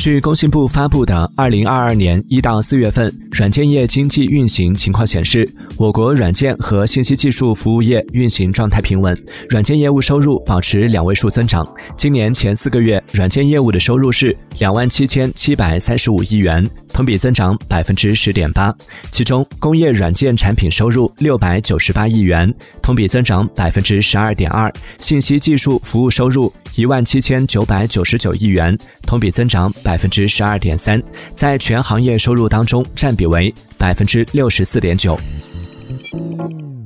据工信部发布的《二零二二年一到四月份软件业经济运行情况》显示，我国软件和信息技术服务业运行状态平稳，软件业务收入保持两位数增长。今年前四个月，软件业务的收入是两万七千七百三十五亿元，同比增长百分之十点八。其中，工业软件产品收入六百九十八亿元，同比增长百分之十二点二；信息技术服务收入一万七千九百九十九亿元，同比增长百。分之十二点三，在全行业收入当中占比为百分之六十四点九。Hum.